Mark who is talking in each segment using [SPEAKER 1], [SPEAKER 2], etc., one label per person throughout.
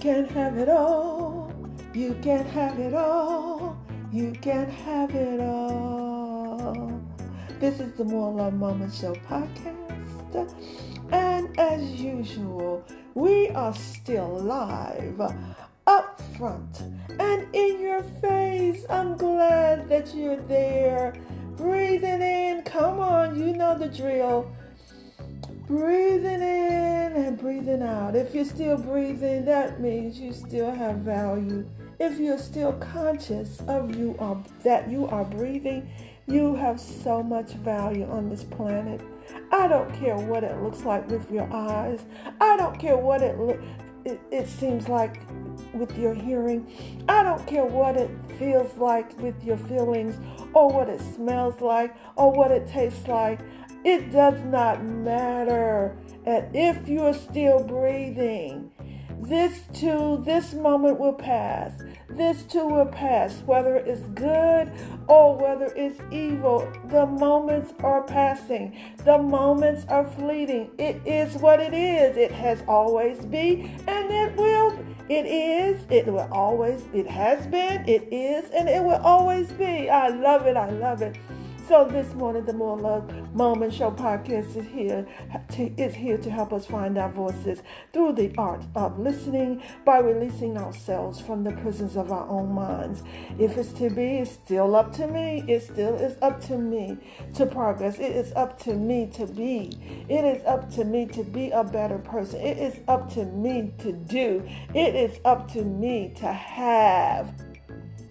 [SPEAKER 1] can have it all. You can't have it all. You can't have it all. This is the More Love Moment Show podcast. And as usual, we are still live up front and in your face. I'm glad that you're there. Breathing in. Come on, you know the drill. Breathing in breathing out. If you're still breathing, that means you still have value. If you're still conscious of you are that you are breathing, you have so much value on this planet. I don't care what it looks like with your eyes. I don't care what it it, it seems like with your hearing. I don't care what it feels like with your feelings or what it smells like or what it tastes like. It does not matter. And if you're still breathing, this too, this moment will pass. This too will pass, whether it's good or whether it's evil. The moments are passing. The moments are fleeting. It is what it is. It has always been, and it will. It is. It will always. It has been. It is, and it will always be. I love it. I love it. So this morning, the More Love Moment Show podcast is here to, is here to help us find our voices through the art of listening by releasing ourselves from the prisons of our own minds. If it's to be, it's still up to me. It still is up to me to progress. It is up to me to be. It is up to me to be a better person. It is up to me to do. It is up to me to have.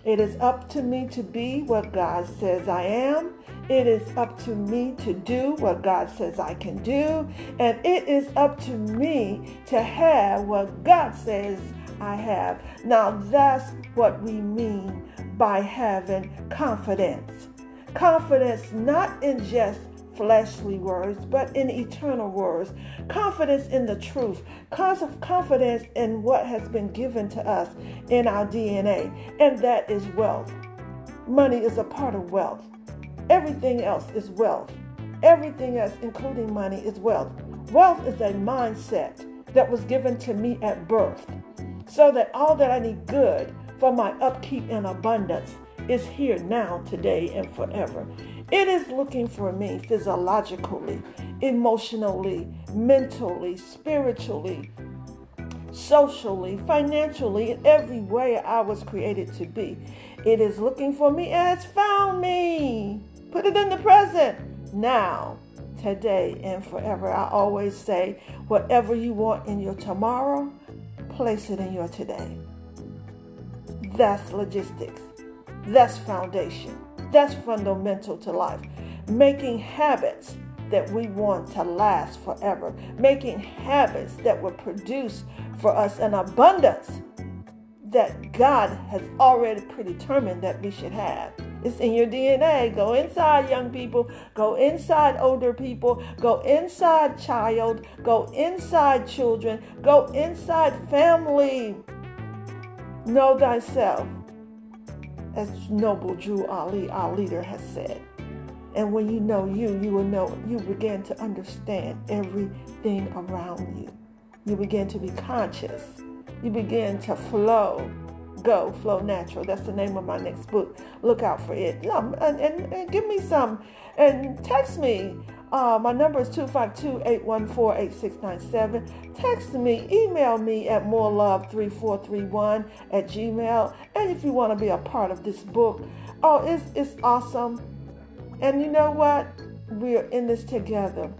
[SPEAKER 1] It is up to me to be what God says I am. It is up to me to do what God says I can do. And it is up to me to have what God says I have. Now, that's what we mean by having confidence. Confidence not in just fleshly words, but in eternal words. Confidence in the truth. Confidence in what has been given to us in our DNA, and that is wealth. Money is a part of wealth. Everything else is wealth. Everything else, including money, is wealth. Wealth is a mindset that was given to me at birth, so that all that I need good for my upkeep and abundance is here now, today, and forever. It is looking for me physiologically, emotionally, mentally, spiritually, socially, financially, in every way I was created to be. It is looking for me as found me. Put it in the present now, today, and forever. I always say, whatever you want in your tomorrow, place it in your today. That's logistics. That's foundation. That's fundamental to life. Making habits that we want to last forever. Making habits that will produce for us an abundance that God has already predetermined that we should have. It's in your DNA. Go inside, young people. Go inside, older people. Go inside, child. Go inside, children. Go inside, family. Know thyself, as noble Drew Ali, our leader, has said. And when you know you, you will know, you begin to understand everything around you. You begin to be conscious. You begin to flow Go, Flow Natural. That's the name of my next book. Look out for it. and, and, and give me some. And text me. Uh, my number is 252-814-8697. Text me, email me at morelove3431 at gmail. And if you want to be a part of this book, oh, it's, it's awesome. And you know what? We're in this together.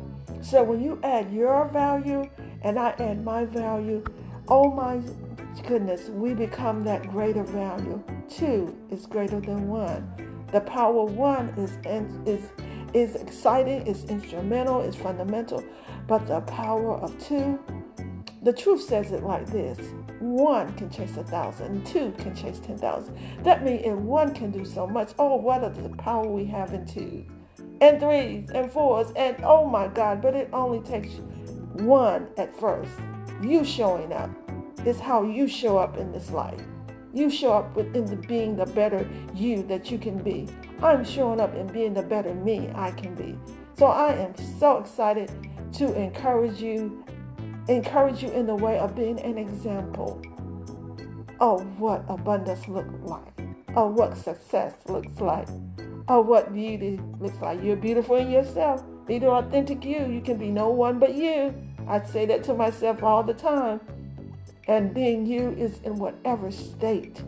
[SPEAKER 1] So when you add your value and I add my value, oh my goodness, we become that greater value. Two is greater than one. The power one is is is exciting, is instrumental, is fundamental, but the power of two, the truth says it like this: one can chase a thousand, two can chase ten thousand. That means if one can do so much, oh, what is the power we have in two, and threes and fours, and oh my God! But it only takes one at first. You showing up is how you show up in this life. You show up within the being the better you that you can be. I'm showing up and being the better me I can be. So I am so excited to encourage you, encourage you in the way of being an example of what abundance looks like, of what success looks like, of what beauty looks like. You're beautiful in yourself. Be the authentic you. You can be no one but you. I say that to myself all the time. And being you is in whatever state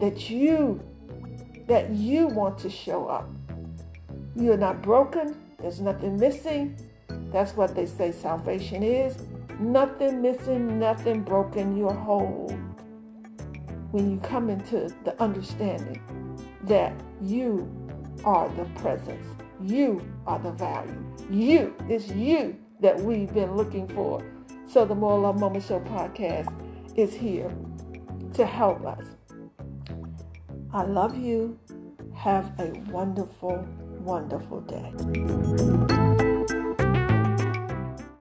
[SPEAKER 1] that you that you want to show up. You're not broken. There's nothing missing. That's what they say salvation is. Nothing missing, nothing broken. You're whole. When you come into the understanding that you are the presence, you are the value, you, it's you that we've been looking for. So the More Love Moment Show podcast is here to help us. I love you. Have a wonderful, wonderful day.